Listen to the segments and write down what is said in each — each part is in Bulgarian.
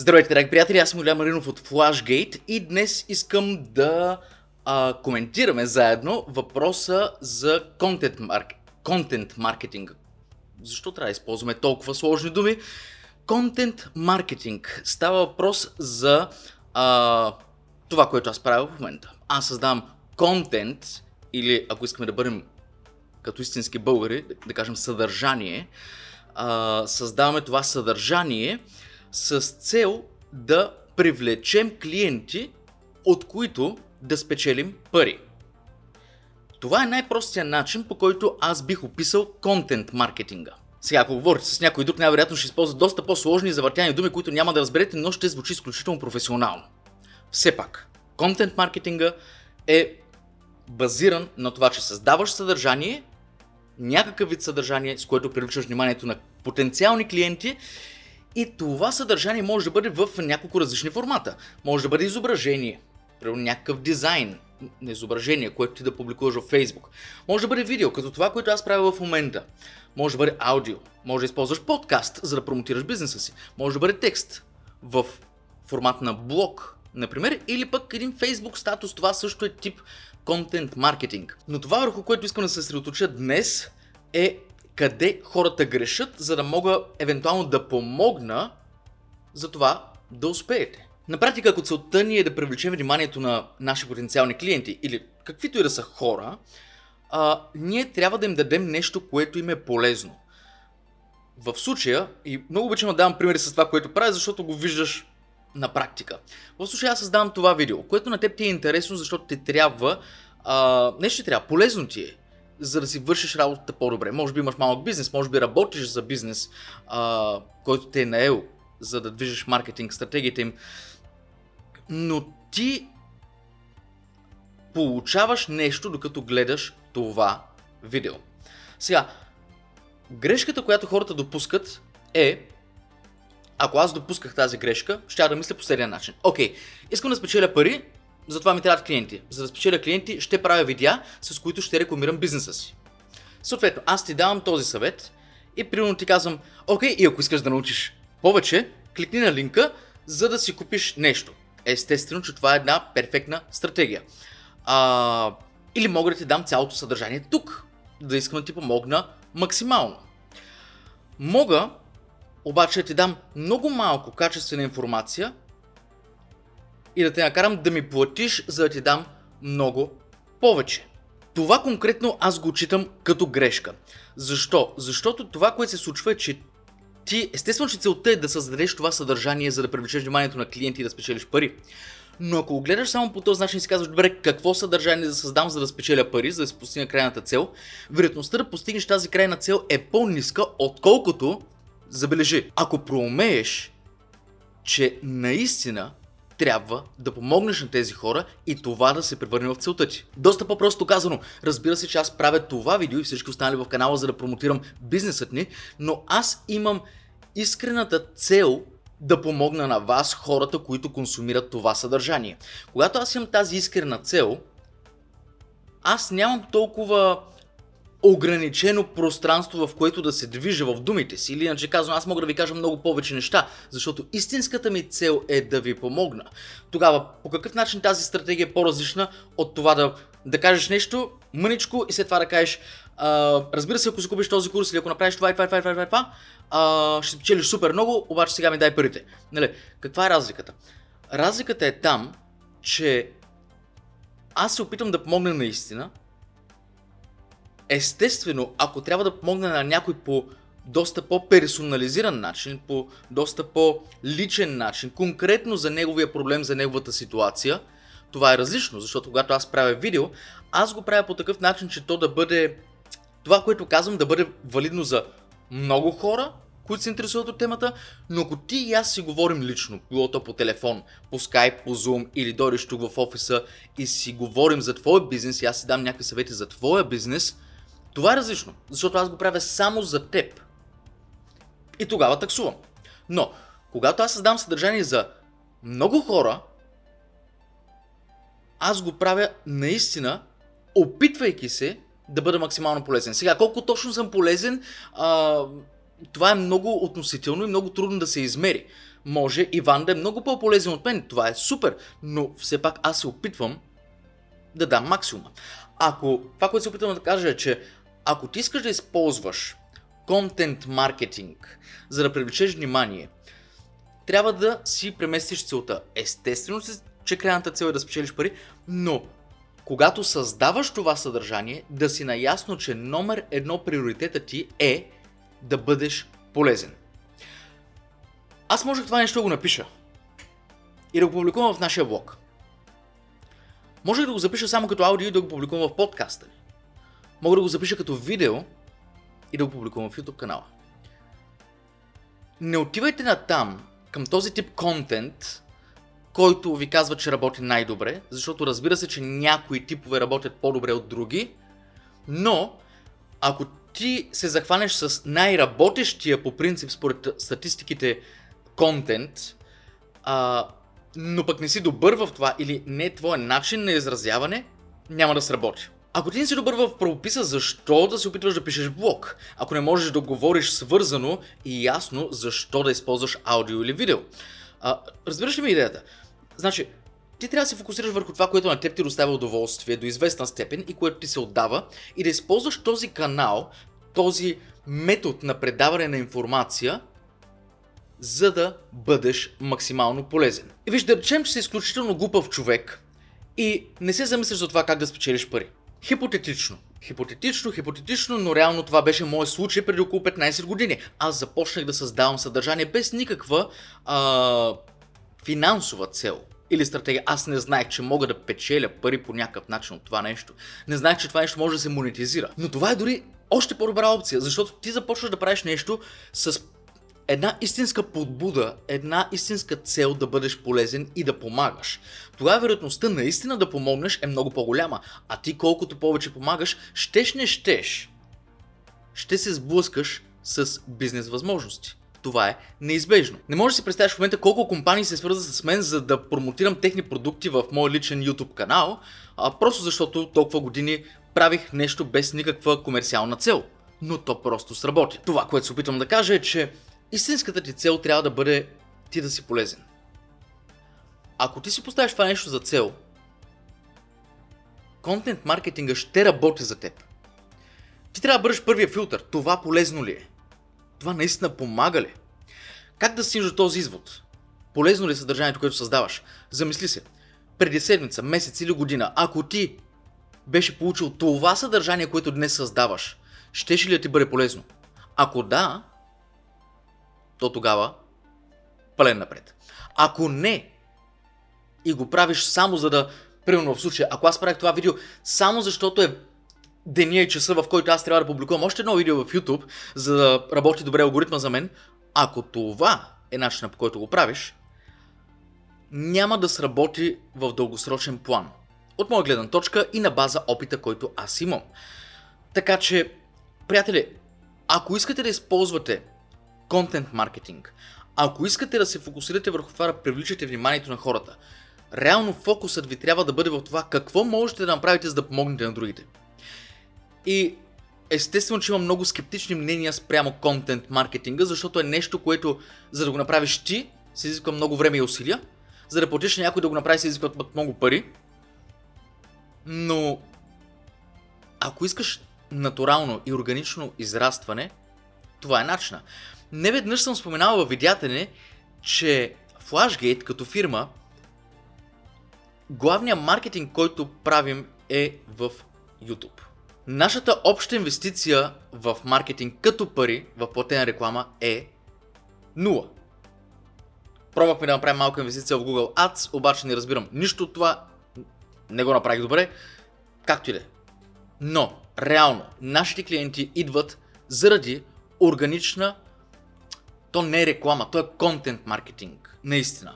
Здравейте, драги приятели, аз съм Илян Маринов от Flashgate и днес искам да а, коментираме заедно въпроса за контент, марк... контент маркетинг. Защо трябва да използваме толкова сложни думи? Контент маркетинг. Става въпрос за а, това, което аз правя в момента. Аз създавам контент или ако искаме да бъдем като истински българи, да кажем съдържание, а, създаваме това съдържание, с цел да привлечем клиенти, от които да спечелим пари. Това е най-простия начин, по който аз бих описал контент маркетинга. Сега, ако говорите с някой друг, най-вероятно ще използва доста по-сложни и завъртяни думи, които няма да разберете, но ще звучи изключително професионално. Все пак, контент маркетинга е базиран на това, че създаваш съдържание, някакъв вид съдържание, с което привличаш вниманието на потенциални клиенти и това съдържание може да бъде в няколко различни формата. Може да бъде изображение, примерно някакъв дизайн изображение, което ти да публикуваш в Facebook. Може да бъде видео, като това, което аз правя в момента. Може да бъде аудио. Може да използваш подкаст, за да промотираш бизнеса си. Може да бъде текст в формат на блог, например, или пък един Facebook статус. Това също е тип контент маркетинг. Но това, върху което искам да се съсредоточа днес, е къде хората грешат, за да мога евентуално да помогна за това да успеете. На практика, ако целта ни е да привлечем вниманието на наши потенциални клиенти или каквито и да са хора, а, ние трябва да им дадем нещо, което им е полезно. В случая, и много обичам да давам примери с това, което правя, защото го виждаш на практика. В случая аз създавам това видео, което на теб ти е интересно, защото ти трябва, а, нещо ти трябва, полезно ти е за да си вършиш работата по-добре. Може би имаш малък бизнес, може би работиш за бизнес, а, който те е наел, за да движиш маркетинг, стратегиите им. Но ти получаваш нещо, докато гледаш това видео. Сега, грешката, която хората допускат е, ако аз допусках тази грешка, ще да мисля последния начин. Окей, искам да спечеля пари, затова ми трябват клиенти. За да спечеля клиенти, ще правя видеа, с които ще рекламирам бизнеса си. Съответно, аз ти давам този съвет и примерно ти казвам, окей, и ако искаш да научиш повече, кликни на линка, за да си купиш нещо. Естествено, че това е една перфектна стратегия. А, или мога да ти дам цялото съдържание тук, да искам да ти помогна максимално. Мога обаче да ти дам много малко качествена информация, и да те накарам да ми платиш, за да ти дам много повече. Това конкретно аз го читам като грешка. Защо? Защото това, което се случва е, че ти, естествено, че целта е да създадеш това съдържание, за да привлечеш вниманието на клиенти и да спечелиш пари. Но ако го гледаш само по този начин и си казваш, добре, какво съдържание да създам, за да спечеля пари, за да се постигна крайната цел, вероятността да постигнеш тази крайна цел е по-ниска, отколкото, забележи, ако проумееш, че наистина трябва да помогнеш на тези хора и това да се превърне в целта ти. Доста по-просто казано, разбира се, че аз правя това видео и всички останали в канала, за да промотирам бизнесът ни, но аз имам искрената цел да помогна на вас, хората, които консумират това съдържание. Когато аз имам тази искрена цел, аз нямам толкова ограничено пространство, в което да се движа в думите си. Или иначе казвам, аз мога да ви кажа много повече неща, защото истинската ми цел е да ви помогна. Тогава, по какъв начин тази стратегия е по-различна от това да, да кажеш нещо мъничко и след това да кажеш, а, разбира се, ако си купиш този курс или ако направиш това и това и това и това, това, това а, ще спечелиш супер много, обаче сега ми дай парите. Нали? Каква е разликата? Разликата е там, че аз се опитам да помогна наистина, Естествено, ако трябва да помогна на някой по доста по-персонализиран начин, по доста по-личен начин, конкретно за неговия проблем, за неговата ситуация, това е различно, защото когато аз правя видео, аз го правя по такъв начин, че то да бъде това, което казвам, да бъде валидно за много хора, които се интересуват от темата, но ако ти и аз си говорим лично, било то по телефон, по скайп, по зум или дойдеш тук в офиса и си говорим за твоя бизнес и аз си дам някакви съвети за твоя бизнес – това е различно, защото аз го правя само за теб. И тогава таксувам. Но, когато аз създам съдържание за много хора, аз го правя наистина, опитвайки се да бъда максимално полезен. Сега, колко точно съм полезен, а, това е много относително и много трудно да се измери. Може Иван да е много по-полезен от мен, това е супер, но все пак аз се опитвам да дам максимума. Ако това, което се опитвам да кажа е, че ако ти искаш да използваш контент маркетинг, за да привлечеш внимание, трябва да си преместиш целта. Естествено, че крайната цел е да спечелиш пари, но когато създаваш това съдържание, да си наясно, че номер едно приоритета ти е да бъдеш полезен. Аз можех това нещо да го напиша и да го публикувам в нашия блог. Можех да го запиша само като аудио и да го публикувам в подкаста. Мога да го запиша като видео и да го публикувам в YouTube канала. Не отивайте на там, към този тип контент, който ви казва, че работи най-добре, защото разбира се, че някои типове работят по-добре от други, но ако ти се захванеш с най-работещия по принцип според статистиките контент, а, но пък не си добър в това или не е твой начин на изразяване, няма да сработи. Ако ти не си добър в правописа, защо да се опитваш да пишеш блог? Ако не можеш да говориш свързано и ясно, защо да използваш аудио или видео? А, разбираш ли ми идеята? Значи, ти трябва да се фокусираш върху това, което на теб ти доставя удоволствие до известна степен и което ти се отдава и да използваш този канал, този метод на предаване на информация, за да бъдеш максимално полезен. И виж, да речем, че си изключително глупав човек и не се замисляш за това как да спечелиш пари. Хипотетично. Хипотетично, хипотетично, но реално това беше моят случай преди около 15 години. Аз започнах да създавам съдържание без никаква а, финансова цел или стратегия. Аз не знаех, че мога да печеля пари по някакъв начин от това нещо. Не знаех, че това нещо може да се монетизира. Но това е дори още по-добра опция, защото ти започваш да правиш нещо с една истинска подбуда, една истинска цел да бъдеш полезен и да помагаш. Тогава вероятността наистина да помогнеш е много по-голяма, а ти колкото повече помагаш, щеш не щеш, ще се сблъскаш с бизнес възможности. Това е неизбежно. Не можеш да си представиш в момента колко компании се свързват с мен, за да промотирам техни продукти в мой личен YouTube канал, а просто защото толкова години правих нещо без никаква комерциална цел. Но то просто сработи. Това, което се опитвам да кажа е, че истинската ти цел трябва да бъде ти да си полезен. Ако ти си поставиш това нещо за цел, контент маркетинга ще работи за теб. Ти трябва да бъдеш първия филтър. Това полезно ли е? Това наистина помага ли? Как да стигнеш до този извод? Полезно ли е съдържанието, което създаваш? Замисли се. Преди седмица, месец или година, ако ти беше получил това съдържание, което днес създаваш, щеше ли да ти бъде полезно? Ако да, то тогава пълен напред. Ако не, и го правиш само за да, примерно в случая, ако аз правих това видео само защото е деня и часа, в който аз трябва да публикувам още едно видео в YouTube, за да работи добре алгоритма за мен, ако това е начинът по който го правиш, няма да сработи в дългосрочен план. От моя гледна точка и на база опита, който аз имам. Така че, приятели, ако искате да използвате контент маркетинг, ако искате да се фокусирате върху това да привличате вниманието на хората, реално фокусът ви трябва да бъде в това какво можете да направите за да помогнете на другите. И естествено, че има много скептични мнения спрямо контент маркетинга, защото е нещо, което за да го направиш ти, се изисква много време и усилия, за да платиш някой да го направи се изискват много пари. Но ако искаш натурално и органично израстване, това е начина. Не веднъж съм споменавал във видеята ни, че Flashgate като фирма, главният маркетинг, който правим е в YouTube. Нашата обща инвестиция в маркетинг като пари в платена реклама е 0. Пробвахме да направим малка инвестиция в Google Ads, обаче не разбирам нищо от това. Не го направих добре. Както и да е. Но, реално, нашите клиенти идват заради органична то не е реклама, то е контент маркетинг. Наистина.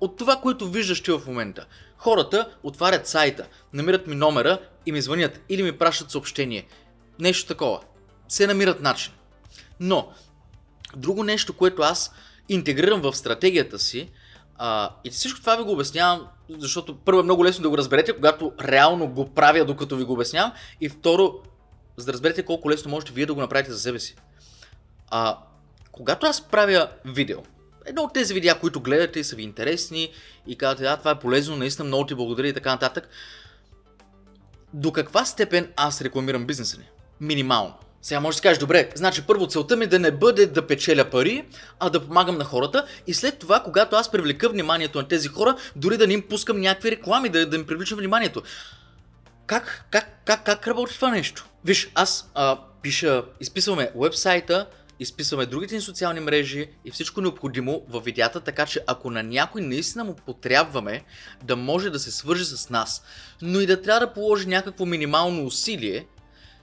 От това, което виждаш ти в момента. Хората отварят сайта, намират ми номера и ми звънят или ми пращат съобщение. Нещо такова. Се намират начин. Но, друго нещо, което аз интегрирам в стратегията си, а, и всичко това ви го обяснявам, защото първо е много лесно да го разберете, когато реално го правя, докато ви го обяснявам, и второ, за да разберете колко лесно можете вие да го направите за себе си. А, когато аз правя видео, едно от тези видеа, които гледате и са ви интересни и казвате, а, това е полезно, наистина много ти благодаря и така нататък. До каква степен аз рекламирам бизнеса ни? Минимално. Сега може да си кажеш, добре, значи първо целта ми да не бъде да печеля пари, а да помагам на хората и след това, когато аз привлека вниманието на тези хора, дори да не им пускам някакви реклами, да, да им привличам вниманието. Как, как, как, как работи това нещо? Виж, аз а, пиша, изписваме вебсайта, изписваме другите ни социални мрежи и всичко необходимо в видеята, така че ако на някой наистина му потребваме да може да се свържи с нас, но и да трябва да положи някакво минимално усилие,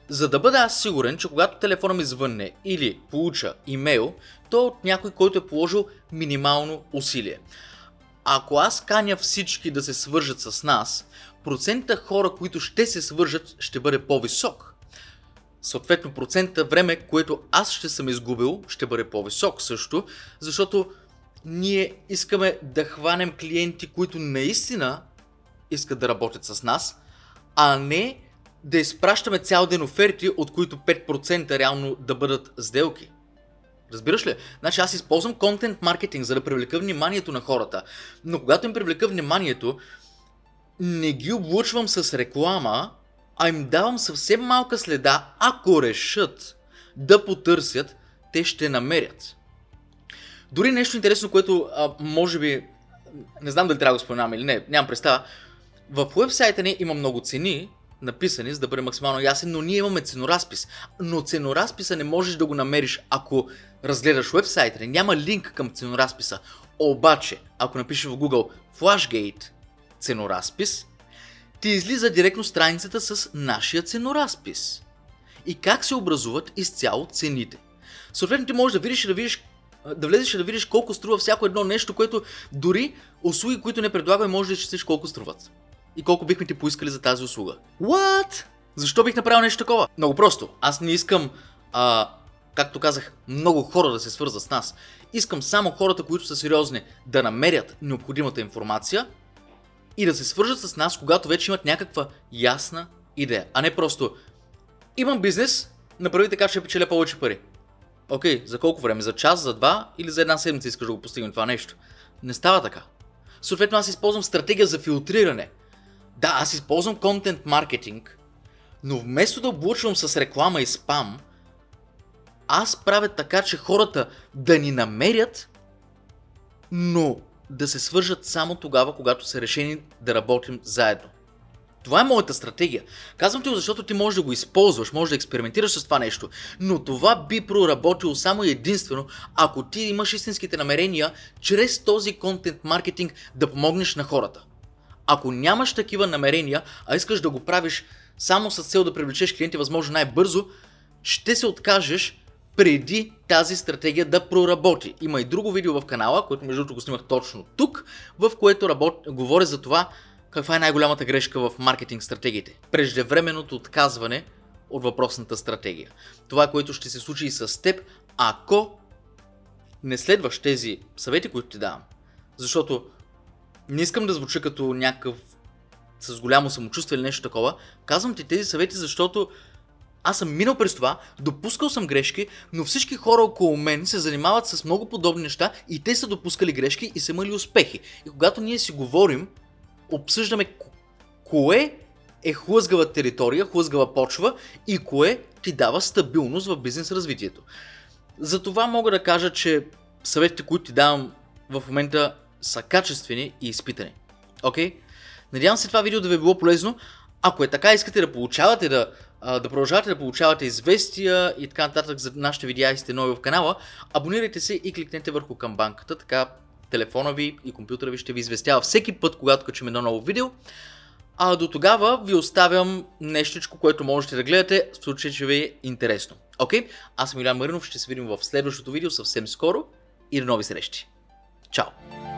за да бъда аз сигурен, че когато телефона ми звънне или получа имейл, то е от някой, който е положил минимално усилие. Ако аз каня всички да се свържат с нас, процента хора, които ще се свържат, ще бъде по-висок. Съответно, процента време, което аз ще съм изгубил, ще бъде по-висок също, защото ние искаме да хванем клиенти, които наистина искат да работят с нас, а не да изпращаме цял ден оферти, от които 5% реално да бъдат сделки. Разбираш ли? Значи аз използвам контент маркетинг, за да привлека вниманието на хората. Но когато им привлека вниманието, не ги облучвам с реклама, а им давам съвсем малка следа, ако решат да потърсят, те ще намерят. Дори нещо интересно, което а, може би, не знам дали трябва да го споменавам или не, нямам представа, в вебсайта ни има много цени, написани, за да бъде максимално ясен, но ние имаме ценоразпис. Но ценоразписа не можеш да го намериш, ако разгледаш вебсайта. Няма линк към ценоразписа. Обаче, ако напишеш в Google Flashgate ценоразпис, ти излиза директно страницата с нашия ценоразпис. И как се образуват изцяло цените. Съответно ти можеш да видиш да видиш да влезеш и да видиш колко струва всяко едно нещо, което дори услуги, които не предлагаме, може да изчислиш колко струват и колко бихме ти поискали за тази услуга. What? Защо бих направил нещо такова? Много просто. Аз не искам, а, както казах, много хора да се свързват с нас. Искам само хората, които са сериозни, да намерят необходимата информация и да се свържат с нас, когато вече имат някаква ясна идея. А не просто имам бизнес, направи така, че печеля повече пари. Окей, okay, за колко време? За час, за два или за една седмица искаш да го постигнем това нещо? Не става така. Съответно аз използвам стратегия за филтриране – да, аз използвам контент маркетинг, но вместо да облучвам с реклама и спам, аз правя така, че хората да ни намерят, но да се свържат само тогава, когато са решени да работим заедно. Това е моята стратегия. Казвам ти го, защото ти можеш да го използваш, можеш да експериментираш с това нещо, но това би проработило само и единствено, ако ти имаш истинските намерения, чрез този контент маркетинг да помогнеш на хората. Ако нямаш такива намерения, а искаш да го правиш само с цел да привлечеш клиенти възможно най-бързо, ще се откажеш преди тази стратегия да проработи. Има и друго видео в канала, което между другото го снимах точно тук, в което работ... говоря за това каква е най-голямата грешка в маркетинг стратегиите. Преждевременното отказване от въпросната стратегия. Това, което ще се случи и с теб, ако не следваш тези съвети, които ти давам. Защото не искам да звуча като някакъв с голямо самочувствие или нещо такова. Казвам ти тези съвети, защото аз съм минал през това, допускал съм грешки, но всички хора около мен се занимават с много подобни неща и те са допускали грешки и са имали успехи. И когато ние си говорим, обсъждаме кое е хлъзгава територия, хлъзгава почва и кое ти дава стабилност в бизнес развитието. Затова мога да кажа, че съветите, които ти давам в момента са качествени и изпитани. Окей? Okay? Надявам се това видео да ви е било полезно. Ако е така, искате да получавате да, да продължавате да получавате известия и така нататък за нашите видеа и сте нови в канала, абонирайте се и кликнете върху камбанката, така телефона ви и компютъра ви ще ви известява всеки път, когато качим едно ново видео. А до тогава ви оставям нещичко, което можете да гледате, в случай, че ви е интересно. Окей? Аз съм Илян Маринов, ще се видим в следващото видео съвсем скоро и до нови срещи. Чао!